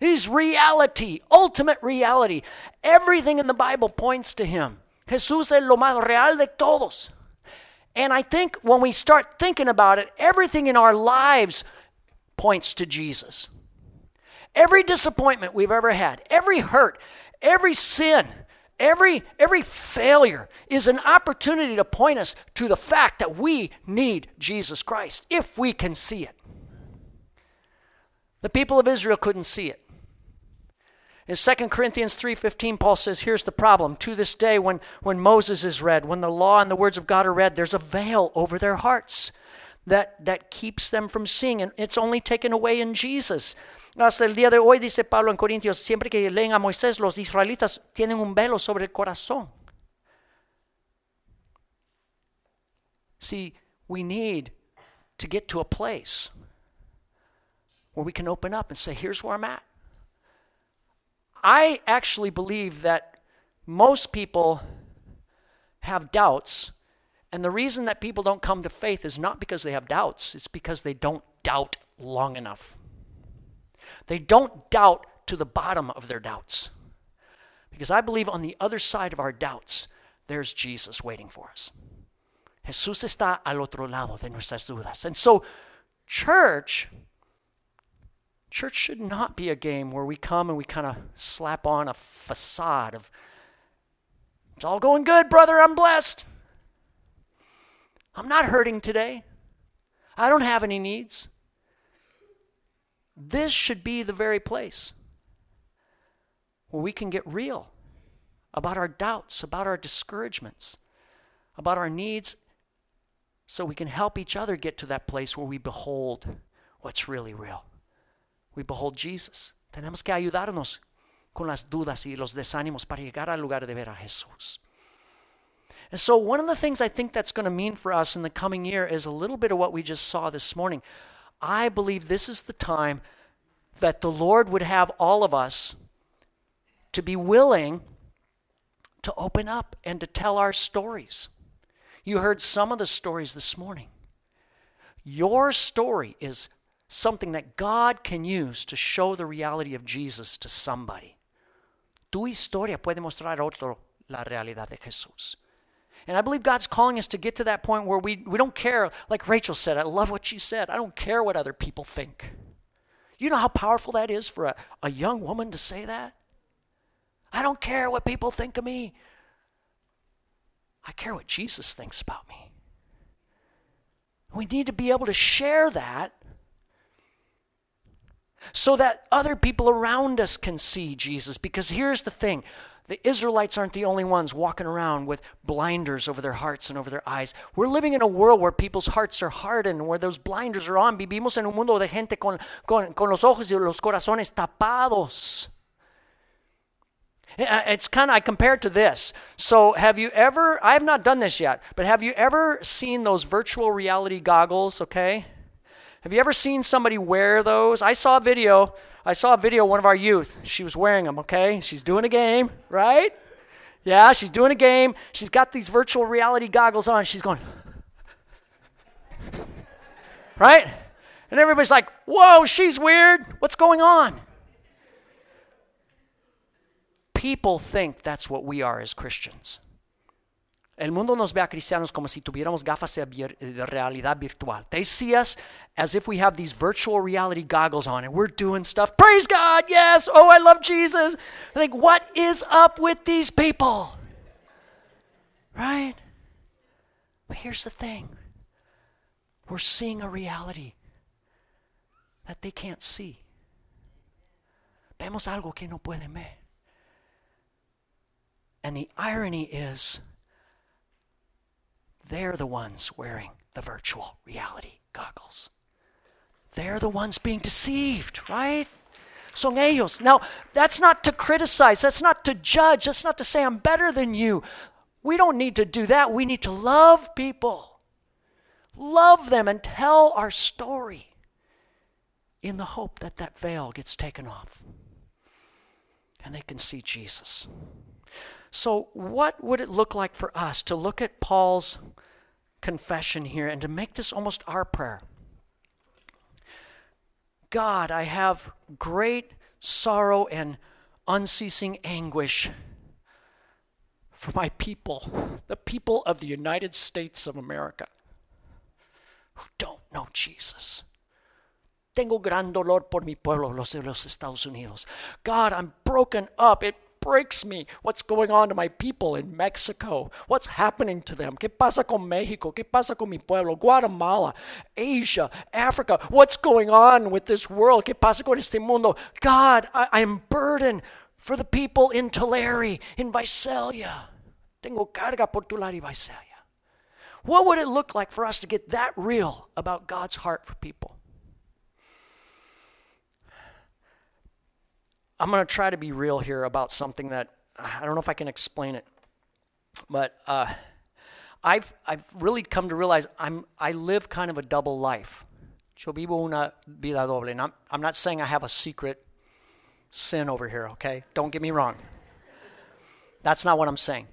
He's reality, ultimate reality. Everything in the Bible points to him. Jesús es lo más real de todos. And I think when we start thinking about it, everything in our lives points to Jesus. Every disappointment we've ever had, every hurt, every sin, every every failure is an opportunity to point us to the fact that we need Jesus Christ if we can see it. The people of Israel couldn't see it. In 2 Corinthians 3:15 Paul says here's the problem to this day when when Moses is read when the law and the words of God are read there's a veil over their hearts that that keeps them from seeing and it's only taken away in Jesus. Hasta el día de hoy dice Pablo en Corintios siempre que leen a Moisés los israelitas tienen un velo sobre el corazón. See, we need to get to a place where we can open up and say here's where I'm at. I actually believe that most people have doubts, and the reason that people don't come to faith is not because they have doubts, it's because they don't doubt long enough. They don't doubt to the bottom of their doubts. Because I believe on the other side of our doubts, there's Jesus waiting for us. Jesús está al otro lado de nuestras dudas. And so, church Church should not be a game where we come and we kind of slap on a facade of, it's all going good, brother, I'm blessed. I'm not hurting today. I don't have any needs. This should be the very place where we can get real about our doubts, about our discouragements, about our needs, so we can help each other get to that place where we behold what's really real we behold Jesus. Tenemos que ayudarnos con las dudas y los desánimos para llegar al lugar de ver a Jesús. And so, one of the things I think that's going to mean for us in the coming year is a little bit of what we just saw this morning. I believe this is the time that the Lord would have all of us to be willing to open up and to tell our stories. You heard some of the stories this morning. Your story is something that God can use to show the reality of Jesus to somebody. Tu historia puede mostrar otro la realidad de Jesús. And I believe God's calling us to get to that point where we, we don't care, like Rachel said, I love what she said. I don't care what other people think. You know how powerful that is for a, a young woman to say that? I don't care what people think of me. I care what Jesus thinks about me. We need to be able to share that so that other people around us can see Jesus. Because here's the thing the Israelites aren't the only ones walking around with blinders over their hearts and over their eyes. We're living in a world where people's hearts are hardened, where those blinders are on. Vivimos en un mundo de gente con, con, con los ojos y los corazones tapados. Uh, it's kind of, I compare it to this. So, have you ever, I have not done this yet, but have you ever seen those virtual reality goggles, okay? Have you ever seen somebody wear those? I saw a video I saw a video of one of our youth. She was wearing them, okay? She's doing a game, right? Yeah, she's doing a game. She's got these virtual reality goggles on. She's going, right? And everybody's like, whoa, she's weird. What's going on? People think that's what we are as Christians. El mundo nos ve a cristianos como si tuviéramos gafas de realidad virtual. They see us as if we have these virtual reality goggles on and we're doing stuff. Praise God, yes. Oh, I love Jesus. I think, what is up with these people? Right? But here's the thing we're seeing a reality that they can't see. Vemos algo que no pueden ver. And the irony is, they're the ones wearing the virtual reality goggles. They're the ones being deceived, right? Son ellos. Now, that's not to criticize, that's not to judge, that's not to say I'm better than you. We don't need to do that. We need to love people, love them, and tell our story in the hope that that veil gets taken off and they can see Jesus. So, what would it look like for us to look at Paul's confession here and to make this almost our prayer? God, I have great sorrow and unceasing anguish for my people, the people of the United States of America who don't know Jesus. Tengo gran dolor por mi pueblo, los de los Estados Unidos. God, I'm broken up. It breaks me. What's going on to my people in Mexico? What's happening to them? ¿Qué pasa con México? ¿Qué pasa con mi pueblo? Guatemala, Asia, Africa. What's going on with this world? ¿Qué pasa con este mundo? God, I, am burdened for the people in Tulare, in Visalia. Tengo carga por Tulare y Visalia. What would it look like for us to get that real about God's heart for people? I'm going to try to be real here about something that I don't know if I can explain it, but uh, I've I've really come to realize I'm I live kind of a double life. Yo vivo una vida doble. And I'm, I'm not saying I have a secret sin over here, okay? Don't get me wrong. That's not what I'm saying.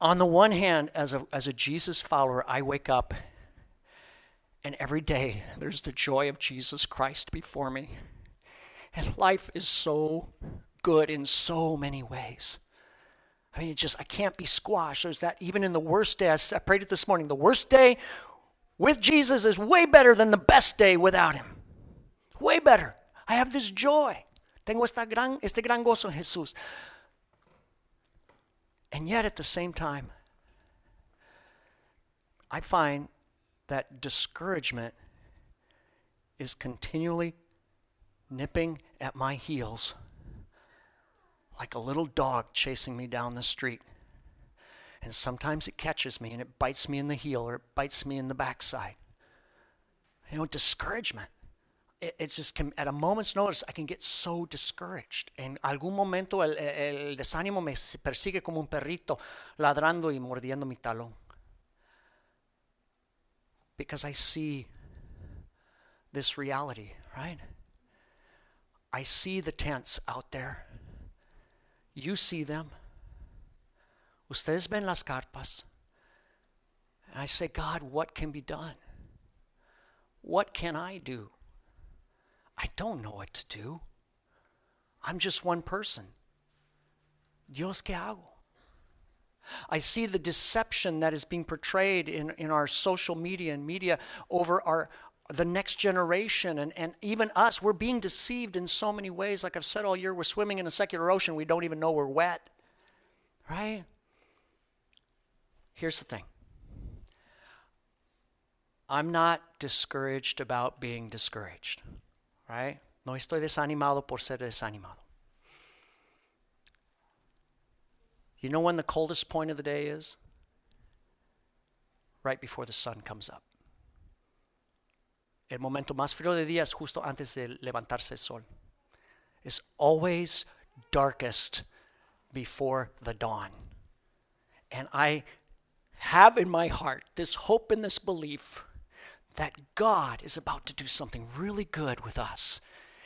On the one hand, as a, as a Jesus follower, I wake up and every day there's the joy of Jesus Christ before me. And life is so good in so many ways. I mean, it just, I can't be squashed. There's that, even in the worst day, I prayed it this morning, the worst day with Jesus is way better than the best day without Him. Way better. I have this joy. Tengo esta gran, este gran gozo en Jesús. And yet, at the same time, I find that discouragement is continually nipping at my heels like a little dog chasing me down the street. And sometimes it catches me and it bites me in the heel or it bites me in the backside. You know, discouragement. It, it's just at a moment's notice, I can get so discouraged. En algún momento el, el desánimo me persigue como un perrito ladrando y mordiendo mi talón. Because I see this reality, right? I see the tents out there. You see them. Ustedes ven las carpas. And I say, God, what can be done? What can I do? I don't know what to do. I'm just one person. Dios, ¿qué hago? I see the deception that is being portrayed in, in our social media and media over our the next generation and, and even us. We're being deceived in so many ways. Like I've said all year, we're swimming in a secular ocean. We don't even know we're wet. Right? Here's the thing I'm not discouraged about being discouraged. Right? No estoy desanimado por ser desanimado. You know when the coldest point of the day is? Right before the sun comes up. El momento más frío del día es justo antes de levantarse el sol. It's always darkest before the dawn. And I have in my heart this hope and this belief that God is about to do something really good with us.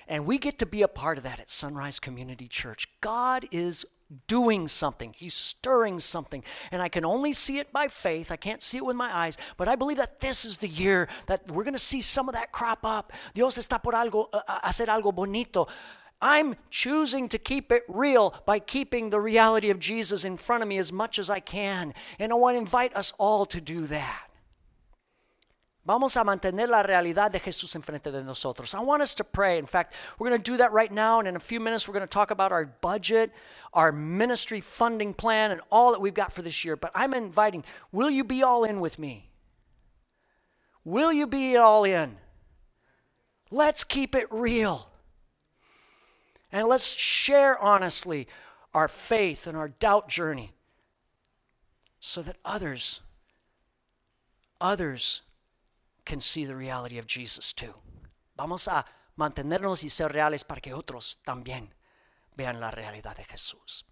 And we get to be a part of that at Sunrise Community Church. God is doing something. He's stirring something. And I can only see it by faith. I can't see it with my eyes. But I believe that this is the year that we're going to see some of that crop up. Dios está por algo, uh, hacer algo bonito. I'm choosing to keep it real by keeping the reality of Jesus in front of me as much as I can. And I want to invite us all to do that. Vamos a mantener la realidad de Jesús enfrente de nosotros. I want us to pray. In fact, we're going to do that right now, and in a few minutes, we're going to talk about our budget, our ministry funding plan, and all that we've got for this year. But I'm inviting, will you be all in with me? Will you be all in? Let's keep it real. And let's share honestly our faith and our doubt journey so that others, others, can see the reality of Jesus too. Vamos a mantenernos y ser reales para que otros también vean la realidad de Jesús.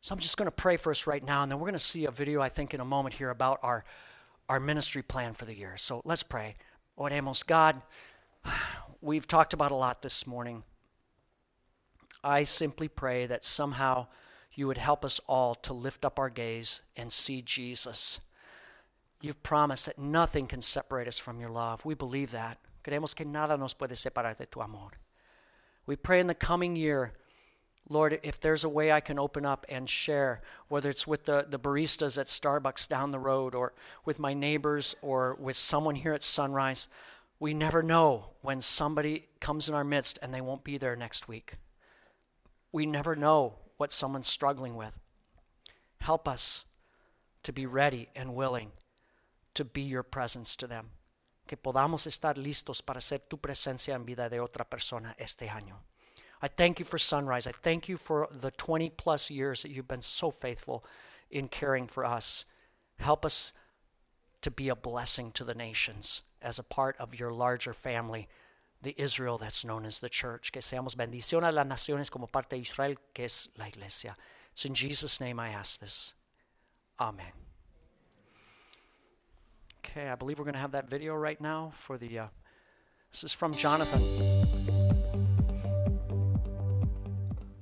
So I'm just going to pray for us right now, and then we're going to see a video, I think, in a moment here about our, our ministry plan for the year. So let's pray. Oremos. God, we've talked about a lot this morning. I simply pray that somehow you would help us all to lift up our gaze and see Jesus You've promised that nothing can separate us from your love. We believe that. Creemos que nada nos puede separar de tu amor. We pray in the coming year, Lord, if there's a way I can open up and share, whether it's with the, the baristas at Starbucks down the road or with my neighbors or with someone here at Sunrise, we never know when somebody comes in our midst and they won't be there next week. We never know what someone's struggling with. Help us to be ready and willing to be your presence to them. Que podamos estar listos para ser tu presencia en vida de otra persona este año. I thank you for Sunrise. I thank you for the 20 plus years that you've been so faithful in caring for us. Help us to be a blessing to the nations as a part of your larger family, the Israel that's known as the church. Que seamos bendición a las naciones como parte de Israel, que es la iglesia. It's in Jesus' name I ask this. Amen. Okay, I believe we're going to have that video right now for the. Uh, this is from Jonathan.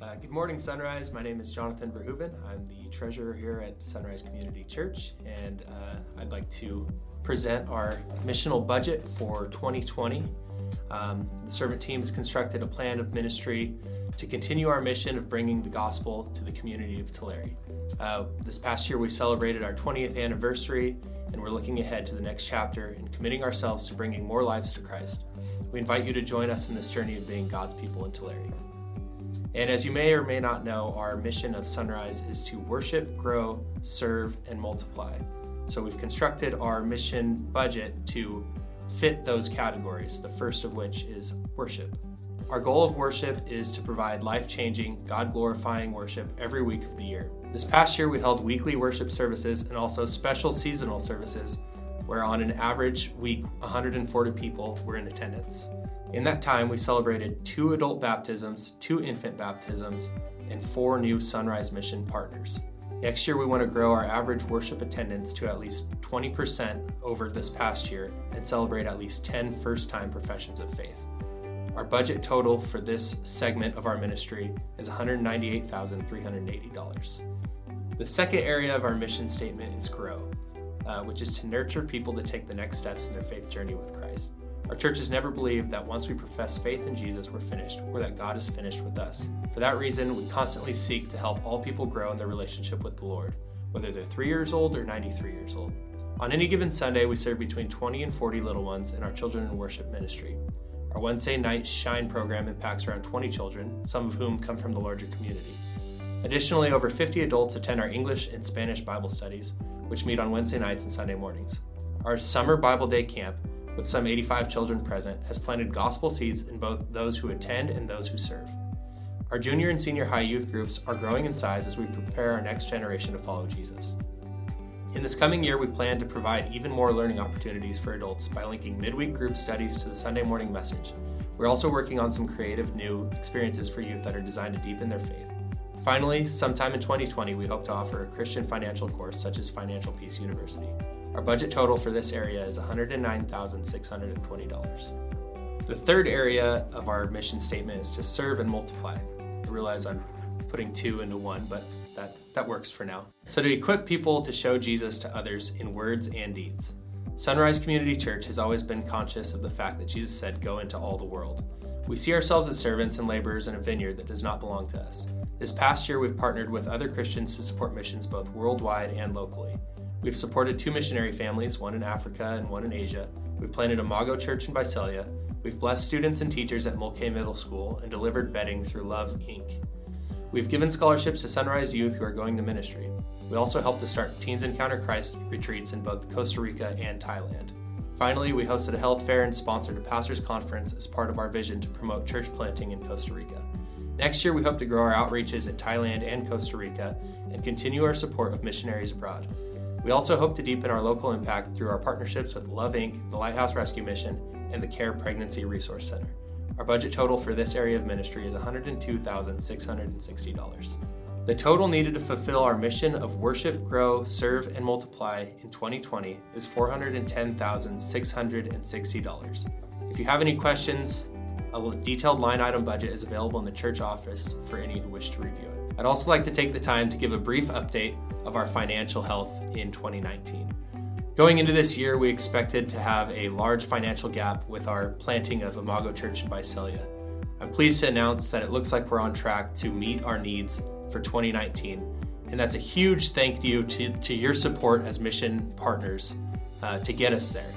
Uh, good morning, Sunrise. My name is Jonathan Verhoeven. I'm the treasurer here at Sunrise Community Church, and uh, I'd like to present our missional budget for 2020. Um, the servant team has constructed a plan of ministry to continue our mission of bringing the gospel to the community of Tulare. Uh, this past year, we celebrated our 20th anniversary and we're looking ahead to the next chapter and committing ourselves to bringing more lives to Christ. We invite you to join us in this journey of being God's people in Tulare. And as you may or may not know, our mission of Sunrise is to worship, grow, serve, and multiply. So we've constructed our mission budget to fit those categories, the first of which is worship. Our goal of worship is to provide life changing, God glorifying worship every week of the year. This past year, we held weekly worship services and also special seasonal services, where on an average week, 140 people were in attendance. In that time, we celebrated two adult baptisms, two infant baptisms, and four new Sunrise Mission partners. Next year, we want to grow our average worship attendance to at least 20% over this past year and celebrate at least 10 first time professions of faith. Our budget total for this segment of our ministry is $198,380. The second area of our mission statement is grow, uh, which is to nurture people to take the next steps in their faith journey with Christ. Our church has never believed that once we profess faith in Jesus, we're finished, or that God is finished with us. For that reason, we constantly seek to help all people grow in their relationship with the Lord, whether they're three years old or 93 years old. On any given Sunday, we serve between 20 and 40 little ones in our children in worship ministry. Our Wednesday night Shine program impacts around 20 children, some of whom come from the larger community. Additionally, over 50 adults attend our English and Spanish Bible studies, which meet on Wednesday nights and Sunday mornings. Our summer Bible Day camp with some 85 children present, has planted gospel seeds in both those who attend and those who serve. Our junior and senior high youth groups are growing in size as we prepare our next generation to follow Jesus. In this coming year, we plan to provide even more learning opportunities for adults by linking midweek group studies to the Sunday morning message. We're also working on some creative new experiences for youth that are designed to deepen their faith. Finally, sometime in 2020, we hope to offer a Christian financial course such as Financial Peace University. Our budget total for this area is $109,620. The third area of our mission statement is to serve and multiply. I realize I'm putting two into one, but that, works for now. So, to equip people to show Jesus to others in words and deeds. Sunrise Community Church has always been conscious of the fact that Jesus said, Go into all the world. We see ourselves as servants and laborers in a vineyard that does not belong to us. This past year, we've partnered with other Christians to support missions both worldwide and locally. We've supported two missionary families, one in Africa and one in Asia. We've planted Imago church in Visalia. We've blessed students and teachers at Mulcahy Middle School and delivered bedding through Love Inc. We've given scholarships to Sunrise youth who are going to ministry. We also helped to start Teens Encounter Christ retreats in both Costa Rica and Thailand. Finally, we hosted a health fair and sponsored a pastors' conference as part of our vision to promote church planting in Costa Rica. Next year, we hope to grow our outreaches in Thailand and Costa Rica and continue our support of missionaries abroad. We also hope to deepen our local impact through our partnerships with Love Inc., the Lighthouse Rescue Mission, and the CARE Pregnancy Resource Center. Our budget total for this area of ministry is $102,660. The total needed to fulfill our mission of worship, grow, serve, and multiply in 2020 is $410,660. If you have any questions, a detailed line item budget is available in the church office for any who wish to review it. I'd also like to take the time to give a brief update of our financial health in 2019. Going into this year, we expected to have a large financial gap with our planting of Imago Church in Visalia. I'm pleased to announce that it looks like we're on track to meet our needs for 2019. And that's a huge thank you to, to your support as mission partners uh, to get us there.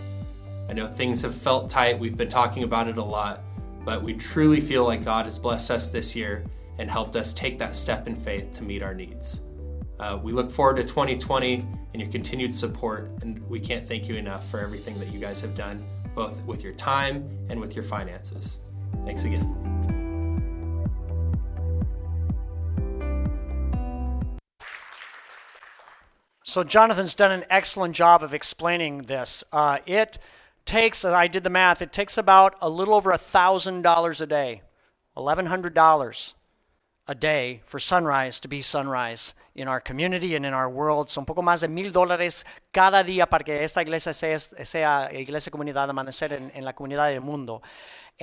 I know things have felt tight, we've been talking about it a lot, but we truly feel like God has blessed us this year and helped us take that step in faith to meet our needs. Uh, we look forward to 2020 and your continued support, and we can't thank you enough for everything that you guys have done, both with your time and with your finances. Thanks again. So, Jonathan's done an excellent job of explaining this. Uh, it takes, I did the math, it takes about a little over $1,000 a day, $1,100 a day for sunrise to be sunrise in our community and in our world. Son poco más de mil dólares cada día para que esta iglesia sea, sea iglesia comunidad amanecer en, en la comunidad del mundo.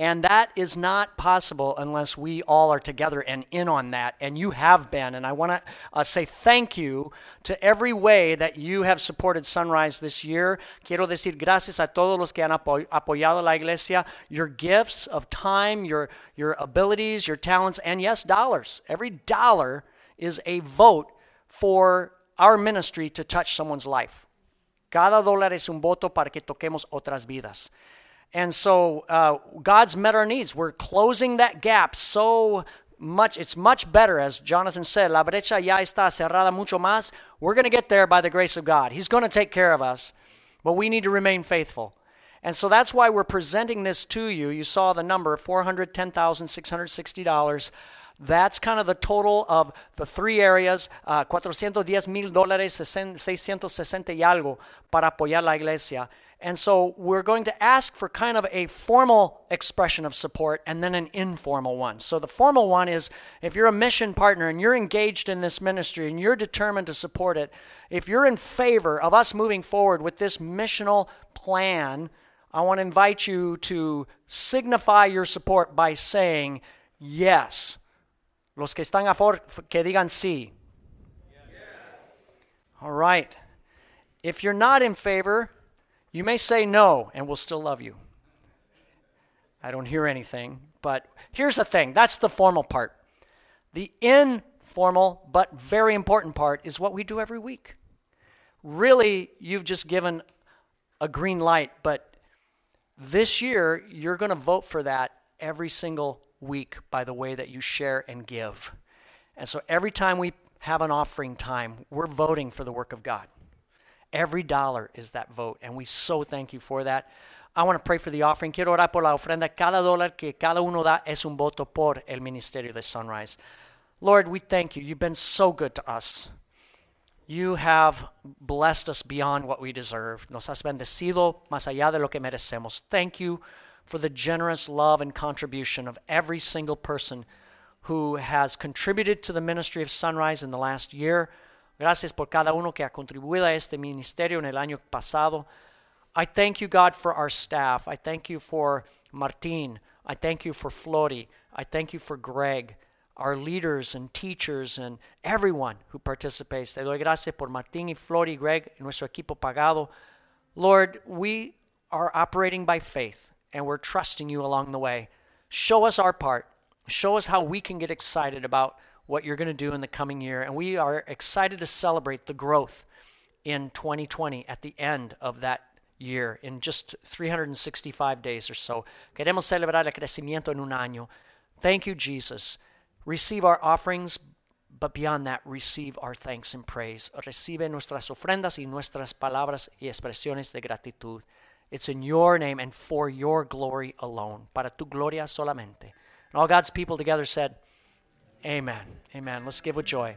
And that is not possible unless we all are together and in on that. And you have been. And I want to uh, say thank you to every way that you have supported Sunrise this year. Quiero decir gracias a todos los que han apo apoyado la iglesia. Your gifts of time, your, your abilities, your talents, and yes, dollars. Every dollar is a vote for our ministry to touch someone's life. Cada dólar es un voto para que toquemos otras vidas. And so uh, God's met our needs. We're closing that gap so much. It's much better, as Jonathan said. La brecha ya está cerrada mucho más. We're going to get there by the grace of God. He's going to take care of us, but we need to remain faithful. And so that's why we're presenting this to you. You saw the number $410,660. That's kind of the total of the three areas, uh, 410 mil dólares, 660 y algo para apoyar la iglesia. And so we're going to ask for kind of a formal expression of support and then an informal one. So the formal one is if you're a mission partner and you're engaged in this ministry and you're determined to support it, if you're in favor of us moving forward with this missional plan, I want to invite you to signify your support by saying yes. Los que están a favor, que digan sí. All right. If you're not in favor, you may say no, and we'll still love you. I don't hear anything. But here's the thing that's the formal part. The informal, but very important part is what we do every week. Really, you've just given a green light, but this year, you're going to vote for that every single week by the way that you share and give. And so every time we have an offering time, we're voting for the work of God. Every dollar is that vote, and we so thank you for that. I want to pray for the offering. Quiero orar por la ofrenda. Cada dólar que cada uno da es un voto por el ministerio de Sunrise. Lord, we thank you. You've been so good to us. You have blessed us beyond what we deserve. Nos has bendecido más allá de lo que merecemos. Thank you for the generous love and contribution of every single person who has contributed to the ministry of Sunrise in the last year. Gracias por cada uno que ha contribuido a este ministerio en el año pasado. I thank you, God, for our staff. I thank you for Martin. I thank you for Flori. I thank you for Greg, our leaders and teachers and everyone who participates. Te doy gracias por Martín y Flori, Greg, nuestro equipo pagado. Lord, we are operating by faith and we're trusting you along the way. Show us our part. Show us how we can get excited about what you're going to do in the coming year. And we are excited to celebrate the growth in 2020 at the end of that year, in just 365 days or so. Queremos celebrar el crecimiento en un año. Thank you, Jesus. Receive our offerings, but beyond that, receive our thanks and praise. Recibe nuestras ofrendas y nuestras palabras y expresiones de gratitud. It's in your name and for your glory alone. Para tu gloria solamente. And all God's people together said, Amen. Amen. Let's give with joy.